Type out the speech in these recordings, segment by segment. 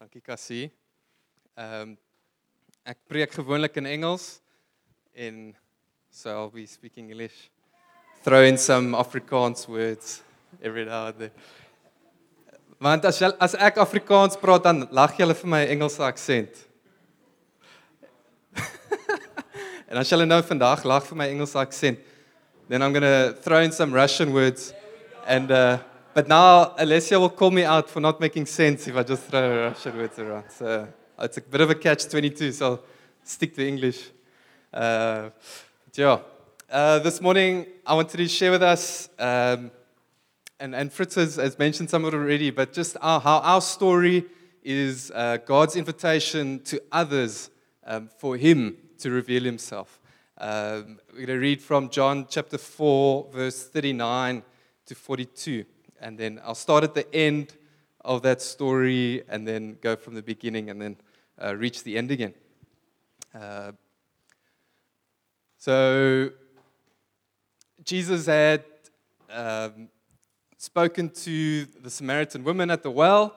Dankie Cassie. Ehm um, ek preek gewoonlik in Engels en so I'll be speaking English. Throw in some Afrikaans words every now and then. Want as jy, as ek Afrikaans praat dan lag julle vir my Engelse aksent. en as julle nou vandag lag vir my Engelse aksent, then I'm going to throw in some Russian words and uh But now Alessia will call me out for not making sense if I just throw Russian words around. So it's a bit of a catch 22, so I'll stick to English. Uh, yeah. Uh, this morning, I wanted to share with us, um, and, and Fritz has, has, mentioned some of it already, but just our, how our story is uh, God's invitation to others um, for Him to reveal Himself. Um, we're going to read from John chapter 4, verse 39 to 42 and then I'll start at the end of that story and then go from the beginning and then uh, reach the end again. Uh, so, Jesus had um, spoken to the Samaritan woman at the well,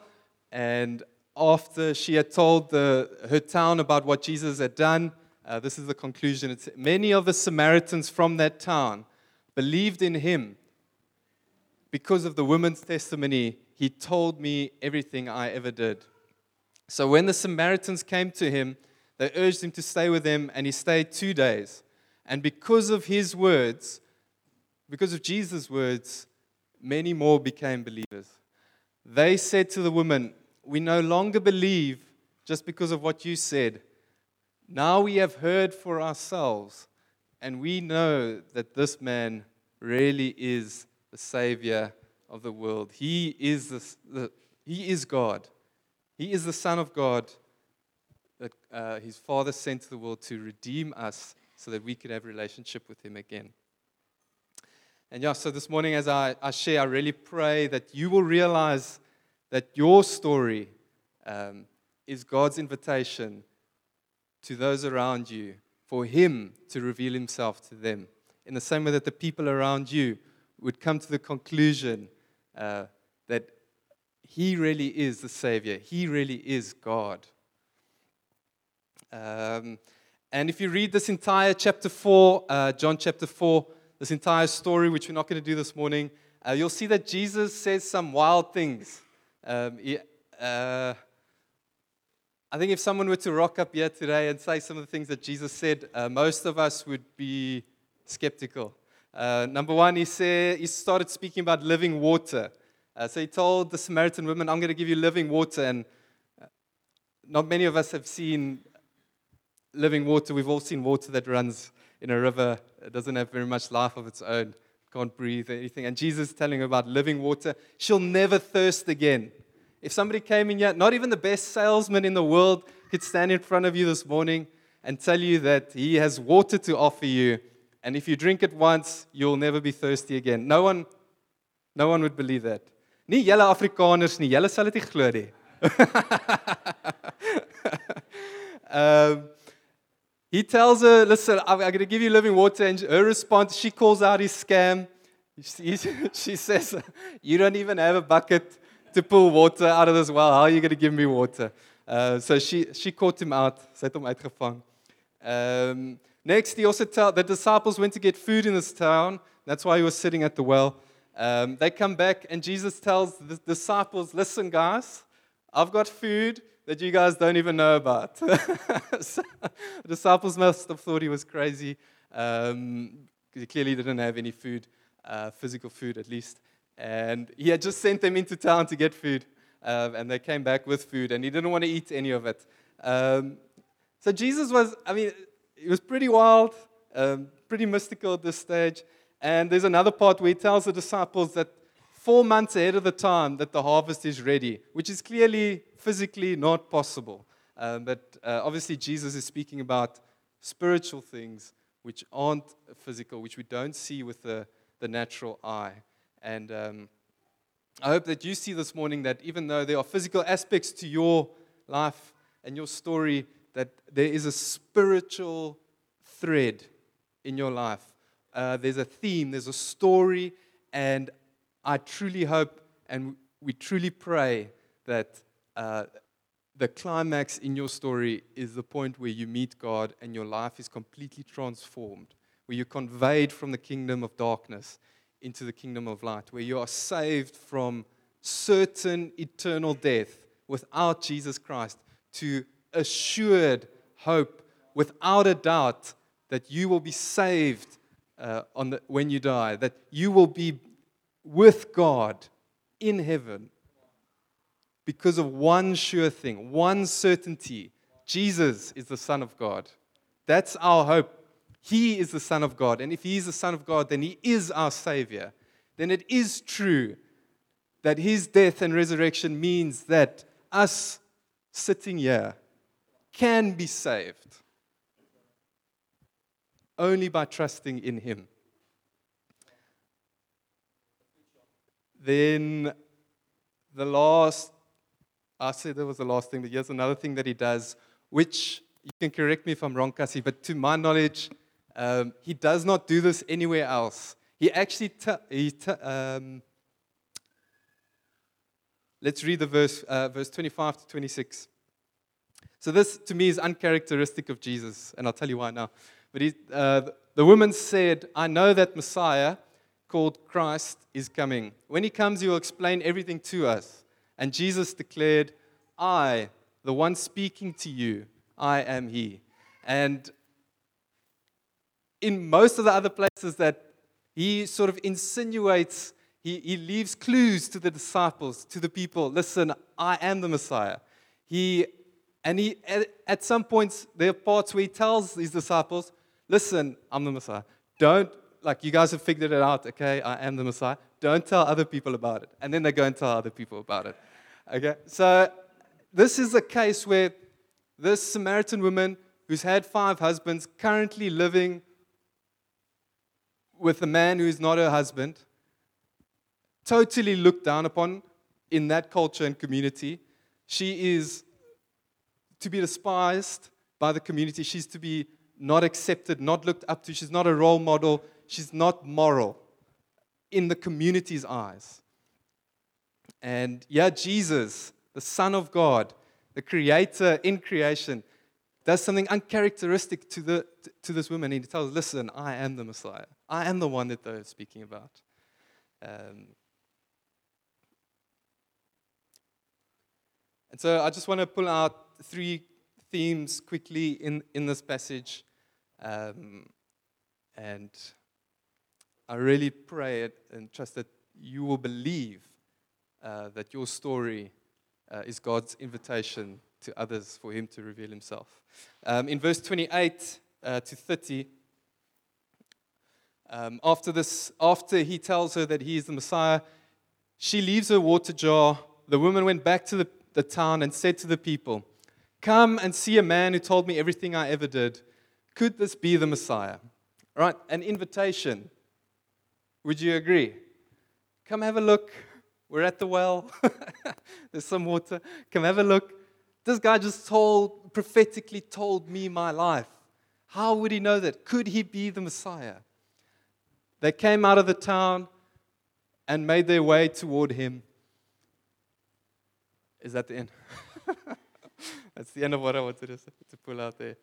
and after she had told the, her town about what Jesus had done, uh, this is the conclusion. It's, many of the Samaritans from that town believed in him because of the woman's testimony, he told me everything I ever did. So when the Samaritans came to him, they urged him to stay with them, and he stayed two days. And because of his words, because of Jesus' words, many more became believers. They said to the woman, We no longer believe just because of what you said. Now we have heard for ourselves, and we know that this man really is the Savior of the world. He is, the, the he is God. He is the Son of God that uh, His Father sent to the world to redeem us so that we could have relationship with Him again. And yeah, so this morning as I, I share, I really pray that you will realize that your story um, is God's invitation to those around you for Him to reveal Himself to them. In the same way that the people around you would come to the conclusion uh, that He really is the Savior, He really is God. Um, and if you read this entire chapter 4, uh, John chapter 4, this entire story, which we're not going to do this morning, uh, you'll see that Jesus says some wild things. Um, he, uh, I think if someone were to rock up here today and say some of the things that Jesus said, uh, most of us would be skeptical. Uh, number one, he, said, he started speaking about living water. Uh, so he told the Samaritan woman, I'm going to give you living water. And uh, not many of us have seen living water. We've all seen water that runs in a river. It doesn't have very much life of its own, can't breathe anything. And Jesus is telling her about living water. She'll never thirst again. If somebody came in here, not even the best salesman in the world could stand in front of you this morning and tell you that he has water to offer you and if you drink it once, you'll never be thirsty again. No one no one would believe that. Nie julle Afrikaners nie, julle sal dit glo nie. um he tells her, "Listen, I'm, going to give you living water." And her response, she calls out his scam. She, she says, "You don't even have a bucket to pull water out of this well. How are you going to give me water?" Uh, so she she caught him out. Um Next, he also tells the disciples went to get food in this town. That's why he was sitting at the well. Um, they come back, and Jesus tells the disciples, Listen, guys, I've got food that you guys don't even know about. so, the disciples must have thought he was crazy um, he clearly didn't have any food, uh, physical food at least. And he had just sent them into town to get food, uh, and they came back with food, and he didn't want to eat any of it. Um, so Jesus was, I mean, it was pretty wild, um, pretty mystical at this stage. And there's another part where he tells the disciples that four months ahead of the time that the harvest is ready, which is clearly physically not possible. Um, but uh, obviously, Jesus is speaking about spiritual things which aren't physical, which we don't see with the, the natural eye. And um, I hope that you see this morning that even though there are physical aspects to your life and your story, that there is a spiritual thread in your life. Uh, there's a theme, there's a story, and I truly hope and we truly pray that uh, the climax in your story is the point where you meet God and your life is completely transformed, where you're conveyed from the kingdom of darkness into the kingdom of light, where you are saved from certain eternal death without Jesus Christ to assured hope without a doubt that you will be saved uh, on the, when you die, that you will be with God in heaven because of one sure thing, one certainty Jesus is the Son of God. That's our hope. He is the Son of God. And if He is the Son of God, then He is our Savior. Then it is true that His death and resurrection means that us sitting here can be saved only by trusting in Him. Then the last, I said that was the last thing, but here's another thing that he does, which you can correct me if I'm wrong, Cassie, but to my knowledge, um, he does not do this anywhere else. He actually, t- he t- um, let's read the verse, uh, verse 25 to 26. So this, to me, is uncharacteristic of Jesus, and I'll tell you why now. But he, uh, the woman said, I know that Messiah, called Christ, is coming. When he comes, he will explain everything to us. And Jesus declared, I, the one speaking to you, I am he. And in most of the other places that he sort of insinuates, he, he leaves clues to the disciples, to the people listen, I am the Messiah. He, and he, at, at some points, there are parts where he tells these disciples, listen, I'm the Messiah. Don't, like, you guys have figured it out, okay? I am the Messiah. Don't tell other people about it. And then they go and tell other people about it. Okay? So, this is a case where this Samaritan woman who's had five husbands, currently living with a man who is not her husband, totally looked down upon in that culture and community. She is to be despised by the community. She's to be not accepted, not looked up to. She's not a role model. She's not moral in the community's eyes. And yeah, Jesus, the Son of God, the Creator in creation, does something uncharacteristic to, the, to this woman. He tells, Listen, I am the Messiah. I am the one that they're speaking about. Um, and so I just want to pull out three themes quickly in, in this passage. Um, and I really pray and trust that you will believe uh, that your story uh, is God's invitation to others for Him to reveal Himself. Um, in verse 28 uh, to 30, um, after this, after he tells her that he is the Messiah, she leaves her water jar. The woman went back to the, the town and said to the people, Come and see a man who told me everything I ever did. Could this be the Messiah? Right, an invitation. Would you agree? Come have a look. We're at the well. There's some water. Come have a look. This guy just told, prophetically told me my life. How would he know that? Could he be the Messiah? They came out of the town and made their way toward him. Is that the end? That's the end of what I wanted to, to pull out there.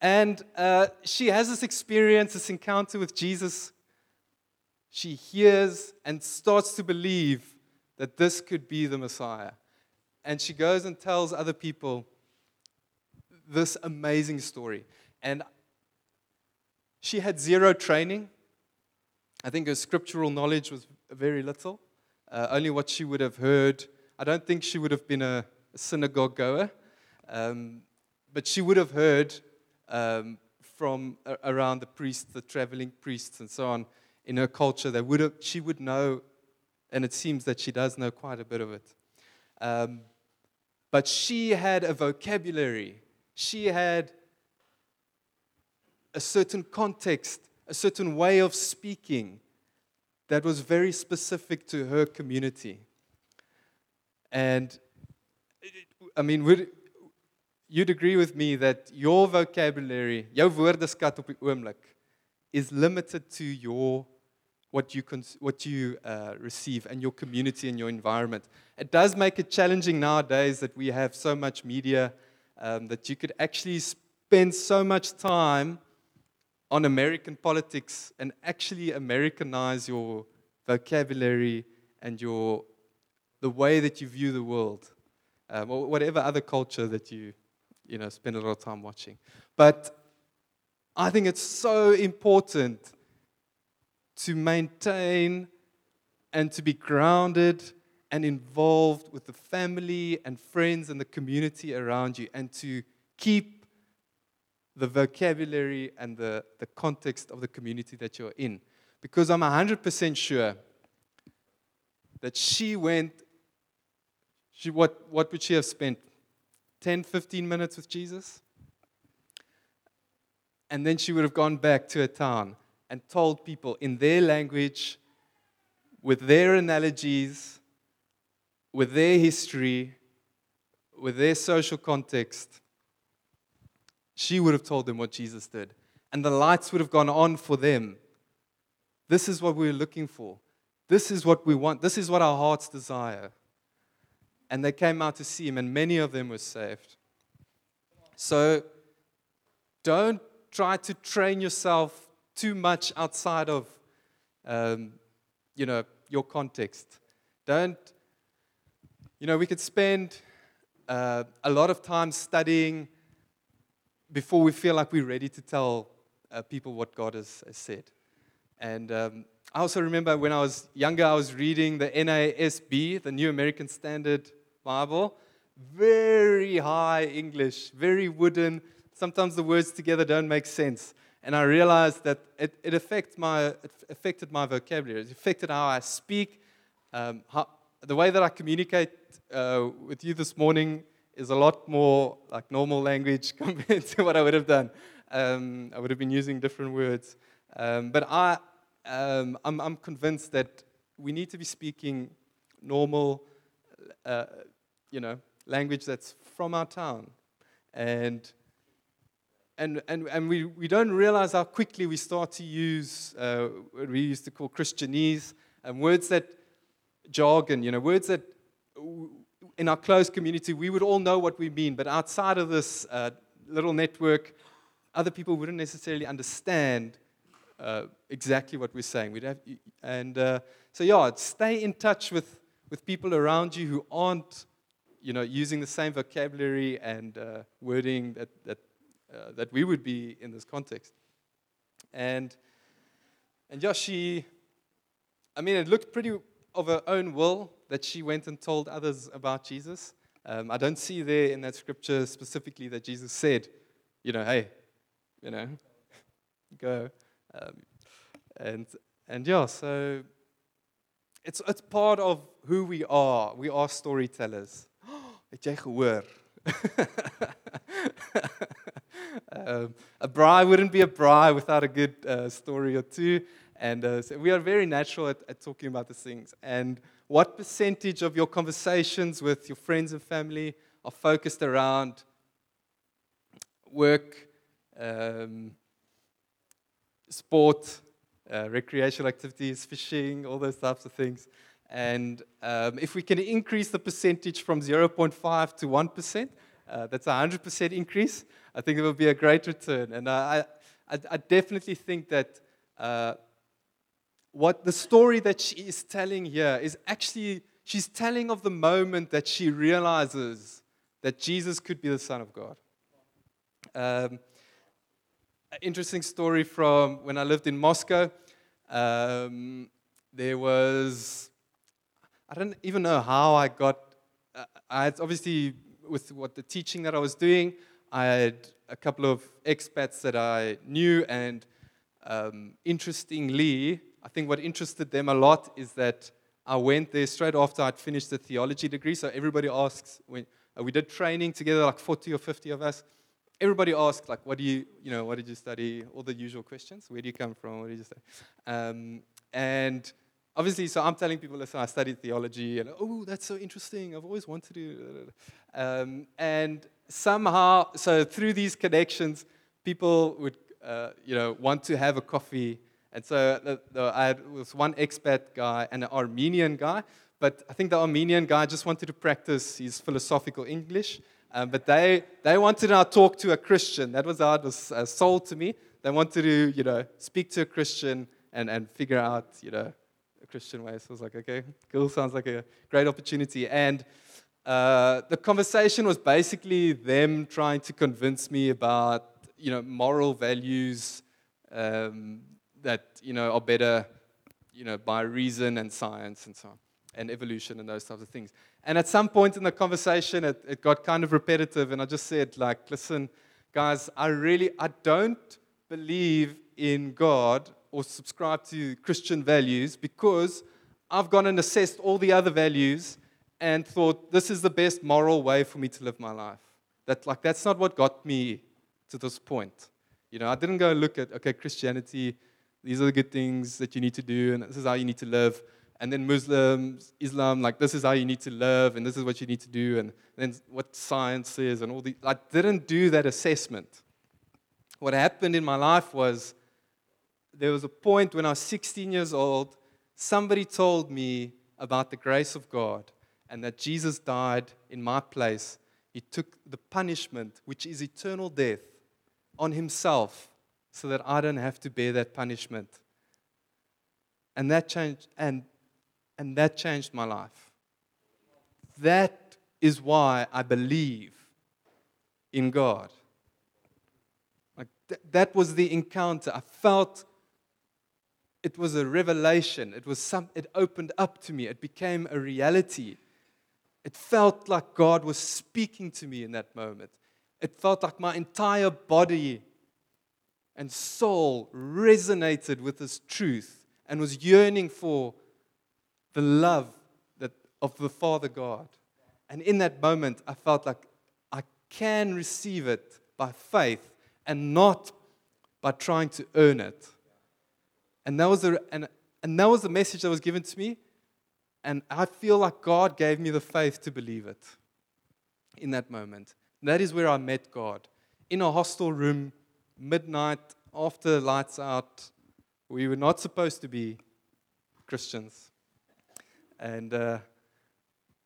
And uh, she has this experience, this encounter with Jesus. She hears and starts to believe that this could be the Messiah. And she goes and tells other people this amazing story. And she had zero training. I think her scriptural knowledge was very little, uh, only what she would have heard. I don't think she would have been a, a synagogue goer, um, but she would have heard um, from around the priests, the traveling priests, and so on in her culture that would have, she would know, and it seems that she does know quite a bit of it. Um, but she had a vocabulary, she had a certain context, a certain way of speaking that was very specific to her community. And I mean, would, you'd agree with me that your vocabulary, jou woordeskat op die oomblik is limited to your what you, what you uh, receive and your community and your environment. It does make it challenging nowadays that we have so much media um, that you could actually spend so much time on American politics and actually Americanize your vocabulary and your, the way that you view the world, um, or whatever other culture that you, you know, spend a lot of time watching. But I think it's so important to maintain and to be grounded and involved with the family and friends and the community around you and to keep the vocabulary and the, the context of the community that you're in. Because I'm 100% sure that she went, she, what, what would she have spent? 10, 15 minutes with Jesus? And then she would have gone back to her town and told people in their language, with their analogies, with their history, with their social context, she would have told them what Jesus did. And the lights would have gone on for them. This is what we're looking for. This is what we want. This is what our hearts desire. And they came out to see him, and many of them were saved. So don't try to train yourself too much outside of, um, you know, your context. Don't, you know, we could spend uh, a lot of time studying before we feel like we're ready to tell uh, people what God has, has said. And um, I also remember when I was younger, I was reading the NASB, the New American Standard Bible. Very high English, very wooden. Sometimes the words together don't make sense and I realized that it, it, affect my, it affected my vocabulary. It affected how I speak. Um, how, the way that I communicate uh, with you this morning is a lot more like normal language compared to what I would have done. Um, I would have been using different words. Um, but I, um, I'm, I'm, convinced that we need to be speaking normal, uh, you know, language that's from our town. And and, and, and we, we don't realize how quickly we start to use uh, what we used to call Christianese, and words that jargon, you know, words that in our close community we would all know what we mean, but outside of this uh, little network, other people wouldn't necessarily understand uh, exactly what we're saying. We'd have, and uh, so, yeah, stay in touch with, with people around you who aren't, you know, using the same vocabulary and uh, wording that, that uh, that we would be in this context. And, and yeah, she, I mean, it looked pretty of her own will that she went and told others about Jesus. Um, I don't see there in that scripture specifically that Jesus said, you know, hey, you know, go. Um, and, and yeah, so it's, it's part of who we are. We are storytellers. Het jy gehoor? um, a braai wouldn't be a braai without a good uh, story or two. And uh, so we are very natural at, at, talking about these things. And what percentage of your conversations with your friends and family are focused around work, um, sport, uh, recreational activities, fishing, all those types of things? And um, if we can increase the percentage from 0.5 to 1%, uh, that's a 100% increase. I think it will be a great return. And I, I, I definitely think that uh, what the story that she is telling here is actually, she's telling of the moment that she realizes that Jesus could be the Son of God. Um, interesting story from when I lived in Moscow. Um, there was, I don't even know how I got, uh, I had obviously, with what the teaching that I was doing, I had a couple of expats that I knew, and um, interestingly, I think what interested them a lot is that I went there straight after I'd finished the theology degree. So everybody asks, when uh, we did training together, like 40 or 50 of us. Everybody asked, like, what do you, you know, what did you study? All the usual questions. Where do you come from? What did you study? Um, and obviously, so I'm telling people, listen, I studied theology, and oh, that's so interesting. I've always wanted to. Um, and somehow, so through these connections, people would, uh, you know, want to have a coffee And so the, the, I had was one expat guy and an Armenian guy, but I think the Armenian guy just wanted to practice his philosophical English. Um, but they, they wanted to talk to a Christian. That was how it was uh, sold to me. They wanted to, you know, speak to a Christian and, and figure out, you know, Christian way. So I was like, okay, cool, sounds like a great opportunity. And uh, the conversation was basically them trying to convince me about, you know, moral values um, that, you know, are better, you know, by reason and science and so on, and evolution and those types of things. And at some point in the conversation, it, it got kind of repetitive, and I just said, like, listen, guys, I really, I don't believe in God or subscribe to Christian values because I've gone and assessed all the other values and thought this is the best moral way for me to live my life. That like that's not what got me to this point. You know, I didn't go look at okay, Christianity, these are the good things that you need to do, and this is how you need to live. And then Muslims, Islam, like this is how you need to live, and this is what you need to do, and then what science is and all the. I didn't do that assessment. What happened in my life was there was a point when I was 16 years old, somebody told me about the grace of God and that Jesus died in my place. He took the punishment, which is eternal death, on himself so that I don't have to bear that punishment. And that changed and and that changed my life. That is why I believe in God. Like th- that was the encounter. I felt it was a revelation. It was some it opened up to me. It became a reality. It felt like God was speaking to me in that moment. It felt like my entire body and soul resonated with this truth and was yearning for the love that, of the Father God. And in that moment, I felt like I can receive it by faith and not by trying to earn it. And that was the, and, and that was the message that was given to me. And I feel like God gave me the faith to believe it in that moment. That is where I met God. In a hostel room, midnight, after the lights out. We were not supposed to be Christians. And uh,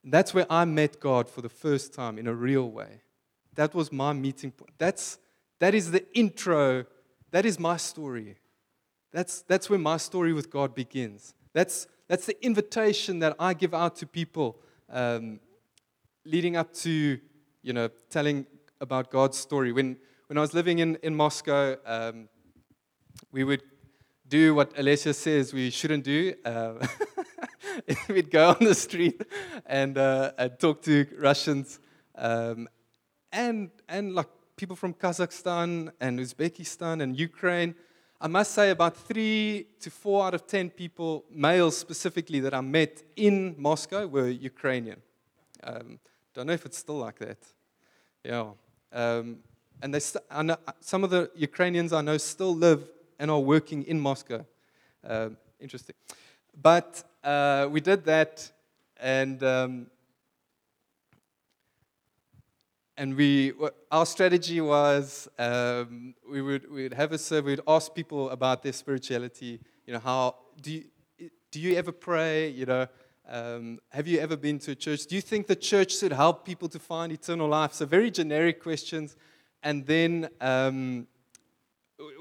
that's where I met God for the first time in a real way. That was my meeting point. That's, that is the intro. That is my story. That's, that's where my story with God begins. That's, that's the invitation that I give out to people um, leading up to, you know, telling about God's story. When, when I was living in, in Moscow, um, we would do what Alessia says we shouldn't do. Uh, we'd go on the street and, uh, talk to Russians um, and, and like people from Kazakhstan and Uzbekistan and Ukraine. I must say, about three to four out of ten people, males specifically, that I met in Moscow were Ukrainian. Um, don't know if it's still like that. Yeah. Um, and they st- know, some of the Ukrainians I know still live and are working in Moscow. Um, interesting. But uh, we did that, and um, and we our strategy was um, we would we would have a survey. We'd ask people about their spirituality. You know, how do you do you ever pray? You know. Um, have you ever been to a church? Do you think the church should help people to find eternal life? So, very generic questions. And then um,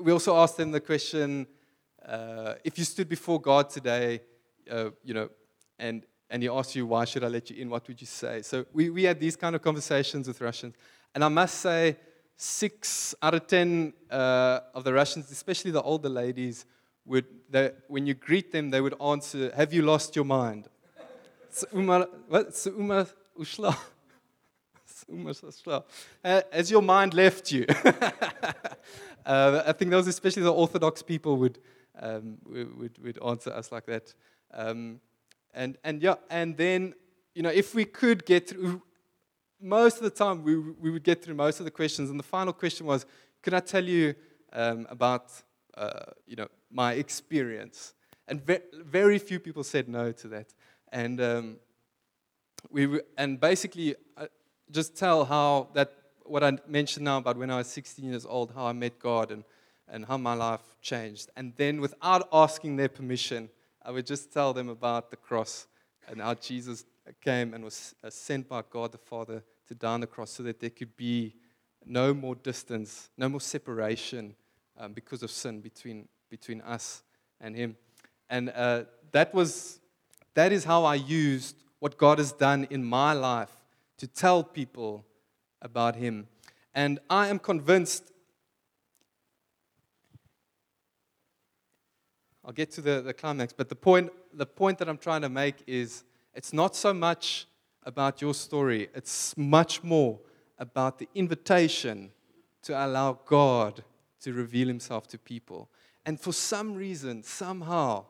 we also asked them the question uh, if you stood before God today, uh, you know, and, and he asked you, why should I let you in, what would you say? So we, we had these kind of conversations with Russians. And I must say, six out of ten uh, of the Russians, especially the older ladies, would, they, when you greet them, they would answer, Have you lost your mind? what? Has your mind left you? Uh, I think those, especially the Orthodox people, would, um, would, would answer us like that. Um, and, and yeah, and then, you know, if we could get through, most of the time we, we would get through most of the questions. And the final question was, can I tell you um, about, uh, you know, my experience? And ve- very few people said no to that. And, um, we, and basically, uh, just tell how that what I mentioned now about when I was 16 years old, how I met God and, and how my life changed. And then, without asking their permission, I would just tell them about the cross and how Jesus came and was uh, sent by God the Father to die on the cross so that there could be no more distance, no more separation um, because of sin between, between us and Him. And uh, that, was, that is how I used what God has done in my life to tell people about Him. And I am convinced I'll get to the, the climax, but the point, the point that I'm trying to make is it's not so much about your story, it's much more about the invitation to allow God to reveal himself to people. And for some reason, somehow,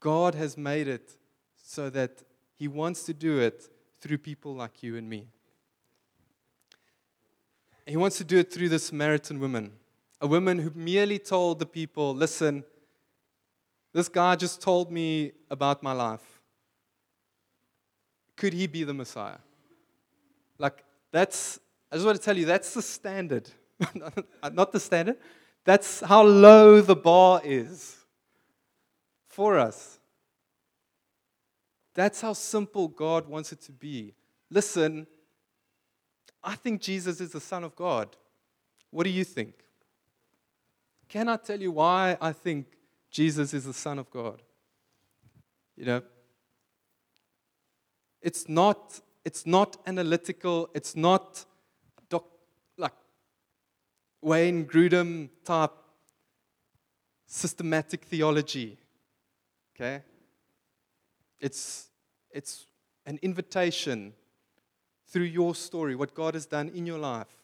God has made it so that he wants to do it through people like you and me. He wants to do it through the Samaritan woman a woman who merely told the people, Listen, this guy just told me about my life. Could he be the Messiah? Like, that's, I just want to tell you, that's the standard. Not the standard, that's how low the bar is for us. That's how simple God wants it to be. Listen, I think Jesus is the Son of God. What do you think? Can I tell you why I think Jesus is the Son of God? You know, it's not, it's not analytical, it's not doc, like Wayne Grudem type systematic theology. Okay? It's, it's an invitation through your story, what God has done in your life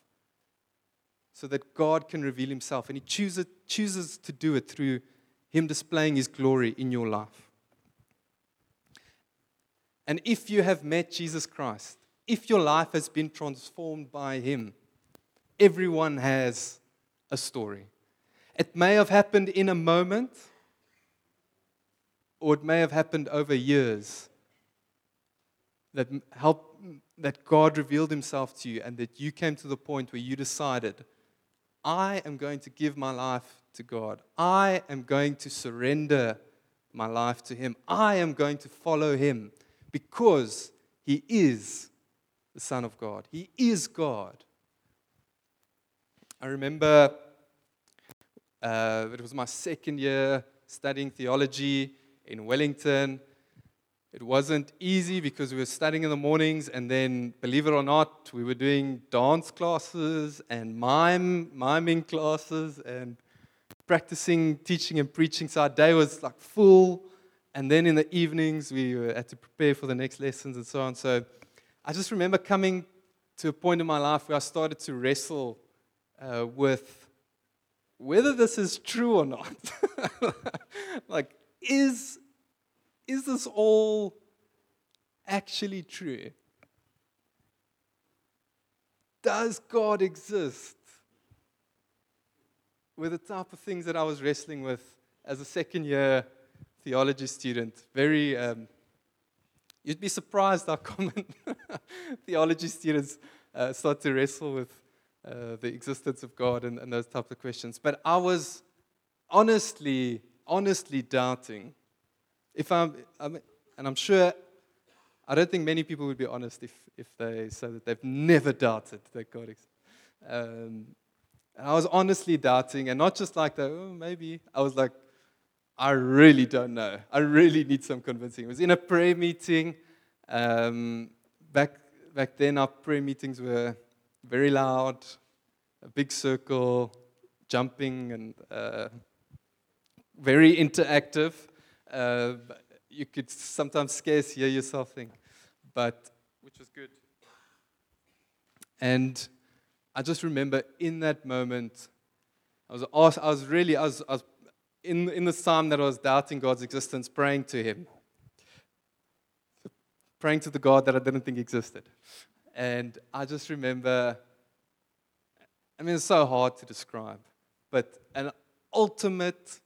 so that God can reveal himself. And he chooses, chooses to do it through him displaying his glory in your life. And if you have met Jesus Christ, if your life has been transformed by him, everyone has a story. It may have happened in a moment, or it may have happened over years that help that God revealed himself to you and that you came to the point where you decided I am going to give my life to God. I am going to surrender my life to Him. I am going to follow Him because He is the Son of God. He is God. I remember uh, it was my second year studying theology in Wellington. It wasn't easy because we were studying in the mornings, and then, believe it or not, we were doing dance classes and mime, miming classes and practicing teaching and preaching. So our day was like full. And then in the evenings, we had to prepare for the next lessons and so on. So I just remember coming to a point in my life where I started to wrestle uh, with whether this is true or not. like, is is this all actually true? Does God exist? Were the type of things that I was wrestling with as a second year theology student. Very, um, you'd be surprised how common theology students uh, start to wrestle with uh, the existence of God and, and those types of questions. But I was honestly, honestly doubting if I'm, I'm, and I'm sure, I don't think many people would be honest if, if they say that they've never doubted that God exists. Um, and I was honestly doubting, and not just like that, oh, maybe. I was like, I really don't know. I really need some convincing. It was in a prayer meeting. Um, back, back then, our prayer meetings were very loud, a big circle, jumping, and uh, very interactive. Uh, you could sometimes scarce hear yourself think, but which was good. And I just remember in that moment, I was, asked, I was really, I was, I was in, in the psalm that I was doubting God's existence, praying to Him, praying to the God that I didn't think existed. And I just remember, I mean, it's so hard to describe, but an ultimate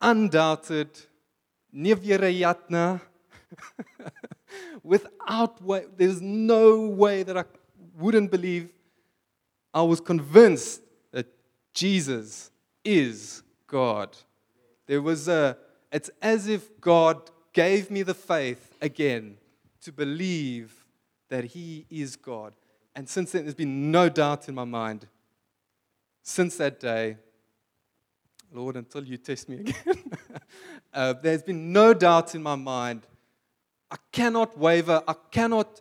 undoubted, nevyerayatna, without way, there's no way that I wouldn't believe. I was convinced that Jesus is God. There was a, it's as if God gave me the faith again to believe that He is God. And since then, there's been no doubt in my mind. Since that day, Lord, until you test me again, uh, there's been no doubt in my mind. I cannot waver, I cannot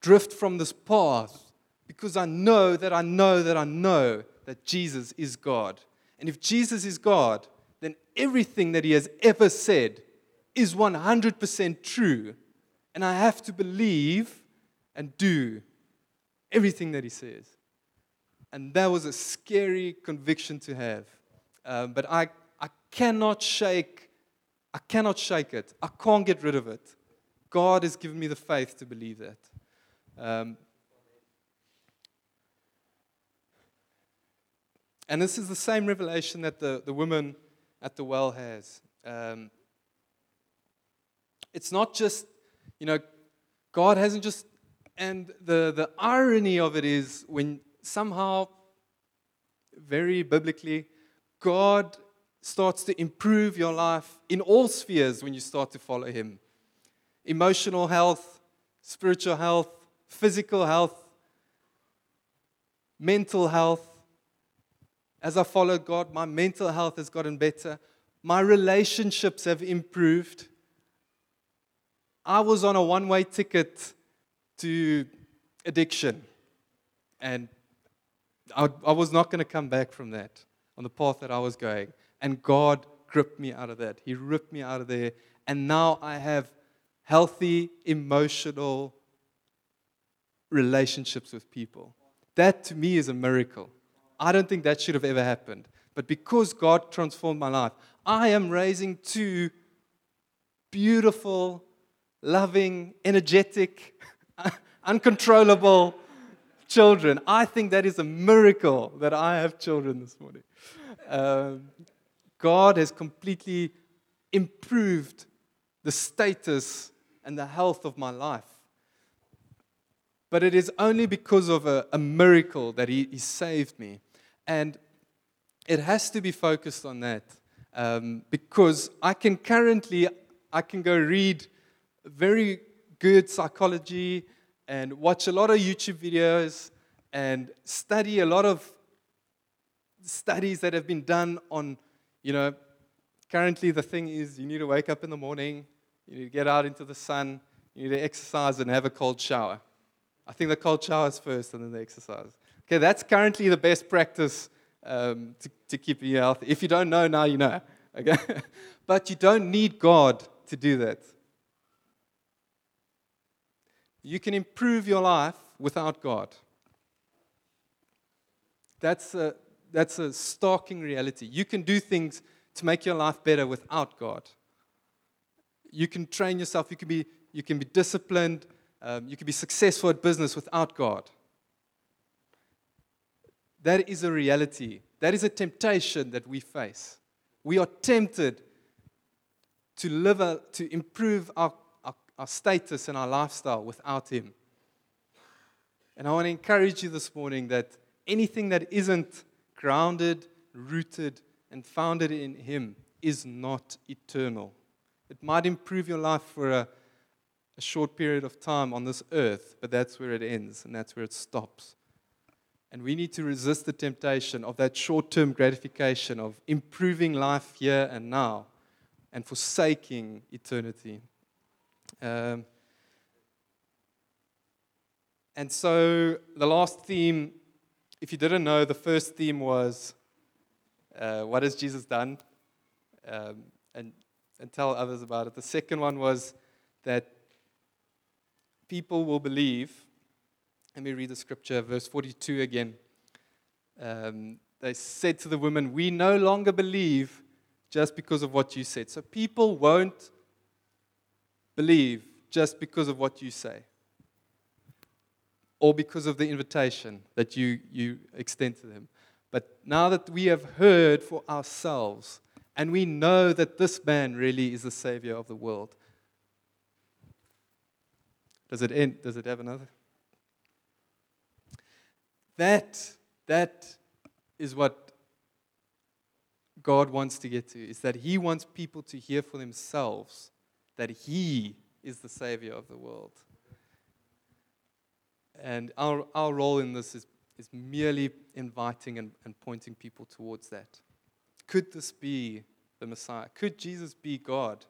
drift from this path because I know that I know that I know that Jesus is God. And if Jesus is God, then everything that he has ever said is 100% true. And I have to believe and do everything that he says. And that was a scary conviction to have. Um, but I, I cannot shake, I cannot shake it. I can't get rid of it. God has given me the faith to believe that. Um, and this is the same revelation that the, the woman at the well has. Um, it's not just, you know, God hasn't just, and the, the irony of it is when somehow, very biblically, God starts to improve your life in all spheres when you start to follow Him emotional health, spiritual health, physical health, mental health. As I followed God, my mental health has gotten better. My relationships have improved. I was on a one way ticket to addiction. And I, I was not going to come back from that on the path that I was going. And God gripped me out of that. He ripped me out of there. And now I have healthy, emotional relationships with people. That to me is a miracle. I don't think that should have ever happened. But because God transformed my life, I am raising two beautiful, loving, energetic, uncontrollable children. I think that is a miracle that I have children this morning. Um, God has completely improved the status and the health of my life. But it is only because of a, a miracle that he, he, saved me. And it has to be focused on that. Um, because I can currently, I can go read very good psychology and watch a lot of YouTube videos and study a lot of studies that have been done on, you know, currently the thing is you need to wake up in the morning, you need to get out into the sun, you need to exercise and have a cold shower. I think the cold shower is first and then the exercise. Okay, that's currently the best practice um, to, to keep you healthy. If you don't know, now you know. Okay? but you don't need God to do that. You can improve your life without God. That's a, that's a stalking reality. You can do things to make your life better without God. You can train yourself, you can be, you can be disciplined, um, you can be successful at business without God. That is a reality. That is a temptation that we face. We are tempted to live, a, to improve our our status and our lifestyle without Him. And I want to encourage you this morning that anything that isn't grounded, rooted, and founded in Him is not eternal. It might improve your life for a, a short period of time on this earth, but that's where it ends and that's where it stops. And we need to resist the temptation of that short term gratification of improving life here and now and forsaking eternity. Um, and so the last theme, if you didn't know, the first theme was uh, what has Jesus done? Um, and, and tell others about it. The second one was that people will believe. Let me read the scripture, verse 42 again. Um, they said to the woman, We no longer believe just because of what you said. So people won't believe just because of what you say or because of the invitation that you, you extend to them. But now that we have heard for ourselves and we know that this man really is the Savior of the world, does it end? Does it have another? That, that is what God wants to get to is that He wants people to hear for themselves that He is the Savior of the world. And our, our role in this is, is merely inviting and, and pointing people towards that. Could this be the Messiah? Could Jesus be God?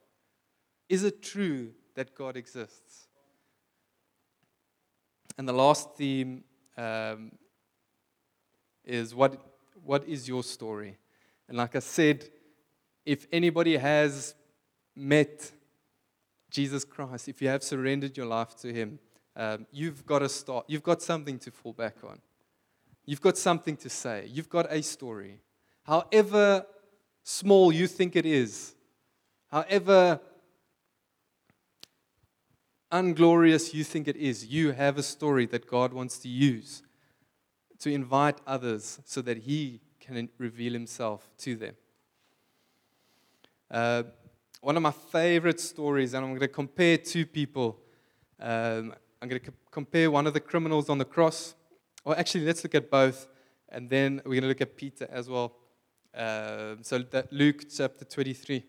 Is it true that God exists? And the last theme um, is what, what is your story? And like I said, if anybody has met Jesus Christ, if you have surrendered your life to Him, um, you've got to start. You've got something to fall back on. You've got something to say. You've got a story. However small you think it is, however unglorious you think it is, you have a story that God wants to use to invite others so that He can reveal Himself to them. Uh, one of my favorite stories, and I'm going to compare two people. Um, I'm going to co- compare one of the criminals on the cross. Or actually, let's look at both, and then we're going to look at Peter as well. Uh, so, Luke chapter 23.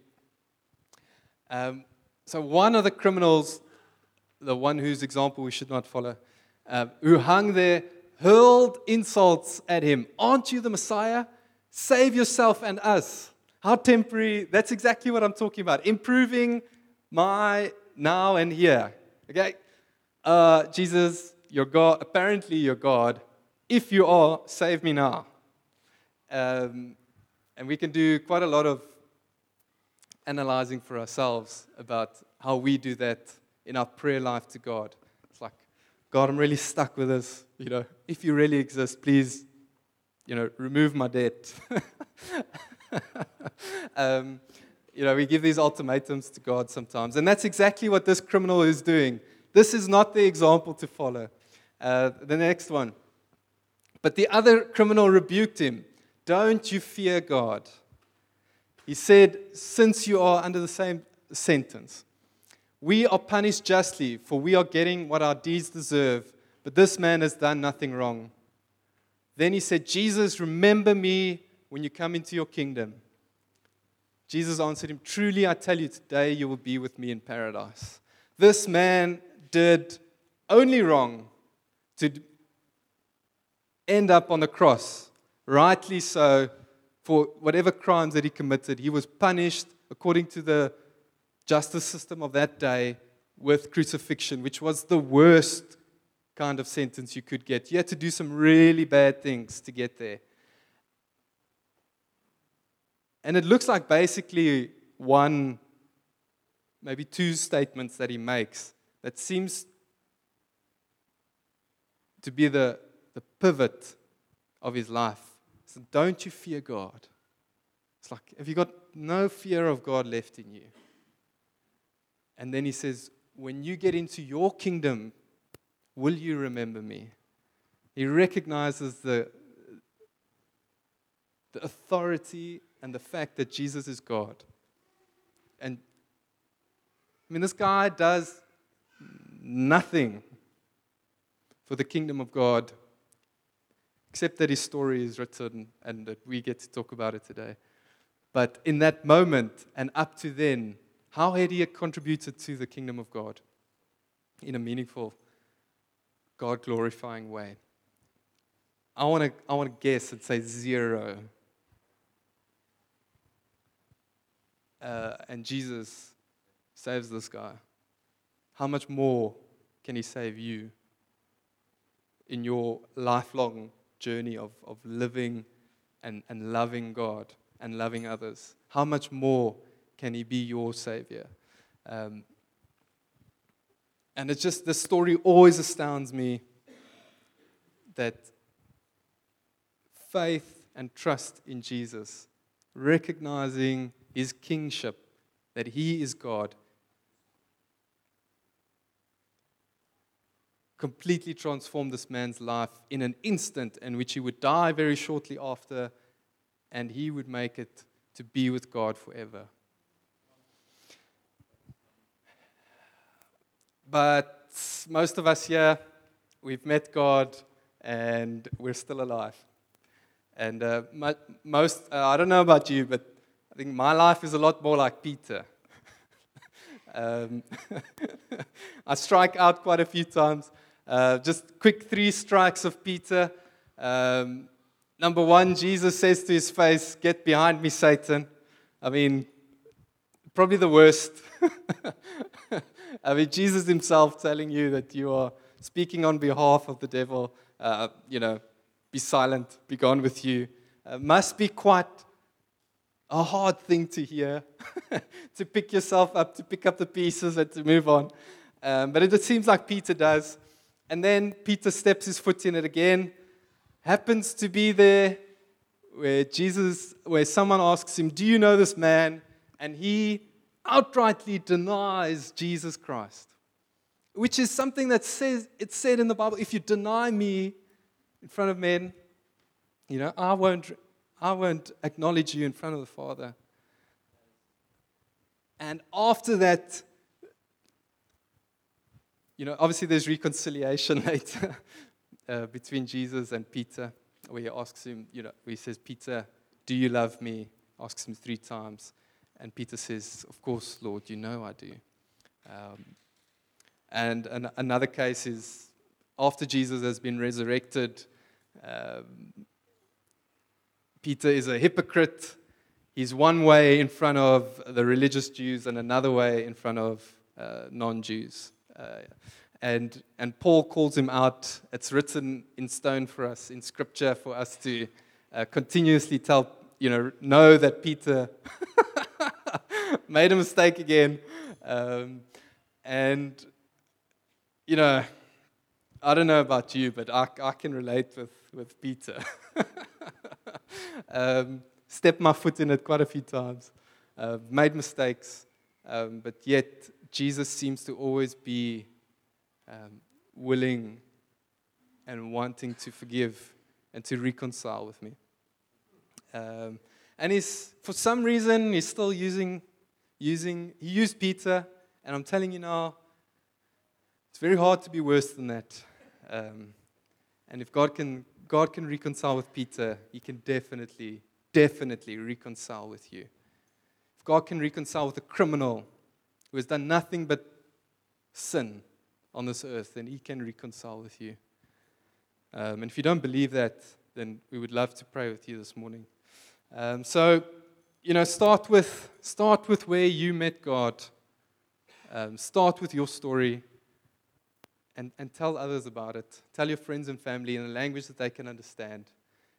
Um, so, one of the criminals, the one whose example we should not follow, uh, who hung there, hurled insults at him. Aren't you the Messiah? Save yourself and us. How temporary. That's exactly what I'm talking about. Improving my now and here. Okay? Uh, Jesus, you're God. Apparently, you're God. If you are, save me now. Um, and we can do quite a lot of analyzing for ourselves about how we do that in our prayer life to God. It's like, God, I'm really stuck with this. You know, if you really exist, please, you know, remove my debt. um, you know, we give these ultimatums to God sometimes. And that's exactly what this criminal is doing. This is not the example to follow. Uh, the next one. But the other criminal rebuked him. Don't you fear God? He said, Since you are under the same sentence, we are punished justly, for we are getting what our deeds deserve, but this man has done nothing wrong. Then he said, Jesus, remember me when you come into your kingdom. Jesus answered him, Truly I tell you, today you will be with me in paradise. This man did only wrong to end up on the cross, rightly so, for whatever crimes that he committed. He was punished according to the justice system of that day with crucifixion, which was the worst kind of sentence you could get. You had to do some really bad things to get there. And it looks like basically one, maybe two statements that he makes that seems to be the, the pivot of his life. So don't you fear God? It's like, have you got no fear of God left in you? And then he says, when you get into your kingdom, will you remember me? He recognizes the, the authority and the fact that Jesus is God. And I mean, this guy does nothing for the kingdom of God except that his story is written and that we get to talk about it today. But in that moment and up to then, how had he contributed to the kingdom of God in a meaningful, God glorifying way? I want to I want to guess and say zero. Uh, and Jesus saves this guy, how much more can he save you in your lifelong journey of, of living and, and loving God and loving others? How much more can he be your savior? Um, and it's just, this story always astounds me that faith and trust in Jesus, recognizing his kingship, that he is God, completely transformed this man's life in an instant in which he would die very shortly after and he would make it to be with God forever. But most of us here, we've met God and we're still alive. And uh, most, uh, I don't know about you, but I think my life is a lot more like Peter. um, I strike out quite a few times. Uh, just quick three strikes of Peter. Um, number one, Jesus says to his face, Get behind me, Satan. I mean, probably the worst. I mean, Jesus himself telling you that you are speaking on behalf of the devil, uh, you know, be silent, be gone with you, uh, must be quite a hard thing to hear, to pick yourself up, to pick up the pieces, and to move on. Um, but it, it seems like Peter does. And then Peter steps his foot in it again, happens to be there where Jesus, where someone asks him, Do you know this man? And he outrightly denies Jesus Christ, which is something that says, it's said in the Bible, if you deny me in front of men, you know, I won't I won't acknowledge you in front of the Father. And after that, you know, obviously there's reconciliation later uh, between Jesus and Peter, where he asks him, you know, he says, Peter, do you love me? Asks him three times. And Peter says, Of course, Lord, you know I do. Um, and an- another case is after Jesus has been resurrected, um, Peter is a hypocrite. He's one way in front of the religious Jews and another way in front of uh, non Jews. Uh, and, and Paul calls him out. It's written in stone for us, in scripture, for us to uh, continuously tell, you know, know that Peter made a mistake again. Um, and, you know, I don't know about you, but I, I can relate with, with Peter. um, stepped my foot in it quite a few times, uh, made mistakes, um, but yet Jesus seems to always be um, willing and wanting to forgive and to reconcile with me. Um, and he's, for some reason, he's still using, using, he used Peter, and I'm telling you now, it's very hard to be worse than that. Um, and if God can God can reconcile with Peter, he can definitely, definitely reconcile with you. If God can reconcile with a criminal who has done nothing but sin on this earth, then he can reconcile with you. Um, and if you don't believe that, then we would love to pray with you this morning. Um, so, you know, start with, start with where you met God. Um, start with your story and, and tell others about it. Tell your friends and family in a language that they can understand.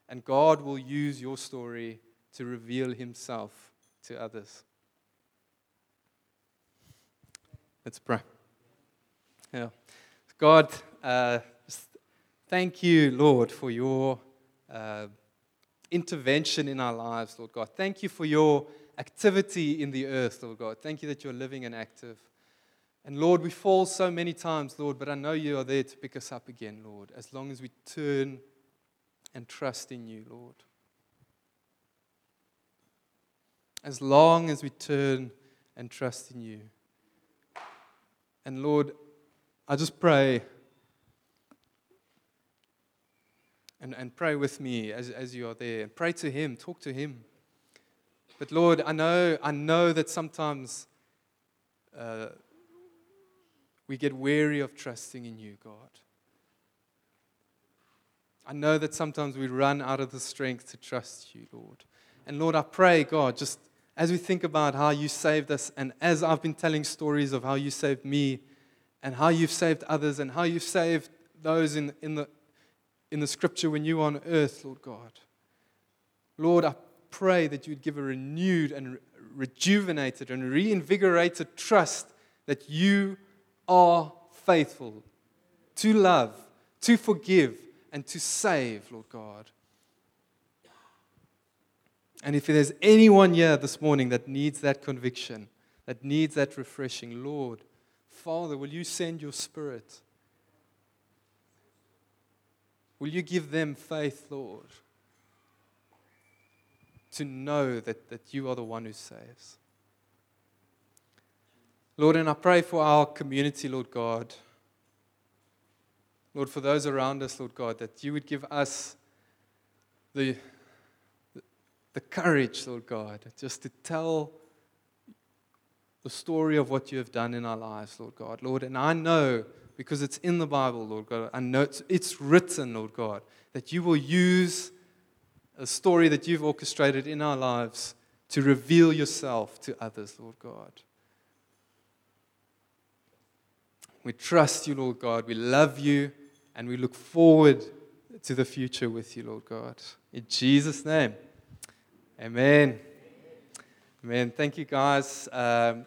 And God will use your story to reveal Himself to others. Let's pray. Yeah. God, uh, thank you, Lord, for your uh, intervention in our lives, Lord God. Thank you for your activity in the earth, Lord God. Thank you that you're living and active. And Lord, we fall so many times, Lord, but I know you are there to pick us up again, Lord, as long as we turn and trust in you, Lord. As long as we turn and trust in you. And Lord, I just pray and, and pray with me as, as you are there. Pray to Him, talk to Him. But Lord, I know, I know that sometimes. Uh, we get weary of trusting in you, God. I know that sometimes we run out of the strength to trust you, Lord. And Lord, I pray, God, just as we think about how you saved us, and as I've been telling stories of how you saved me, and how you've saved others, and how you've saved those in, in, the, in the scripture when you were on earth, Lord God. Lord, I pray that you'd give a renewed and rejuvenated and reinvigorated trust that you are faithful to love, to forgive, and to save, Lord God. And if there's anyone here this morning that needs that conviction, that needs that refreshing, Lord, Father, will you send your spirit? Will you give them faith, Lord, to know that, that you are the one who saves? Lord, and I pray for our community, Lord God. Lord, for those around us, Lord God, that you would give us the, the courage, Lord God, just to tell the story of what you have done in our lives, Lord God. Lord, and I know because it's in the Bible, Lord God, I know it's, it's written, Lord God, that you will use a story that you've orchestrated in our lives to reveal yourself to others, Lord God. We trust you, Lord God. We love you, and we look forward to the future with you, Lord God. In Jesus' name, amen. Amen. Thank you, guys. Um,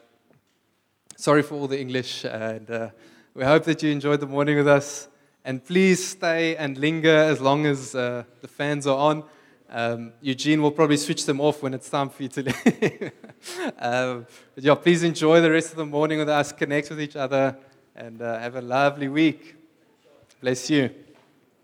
sorry for all the English, and uh, we hope that you enjoyed the morning with us. And please stay and linger as long as uh, the fans are on. Um, Eugene will probably switch them off when it's time for you to leave. um, but yeah, please enjoy the rest of the morning with us, connect with each other, and uh, have a lovely week. Bless you.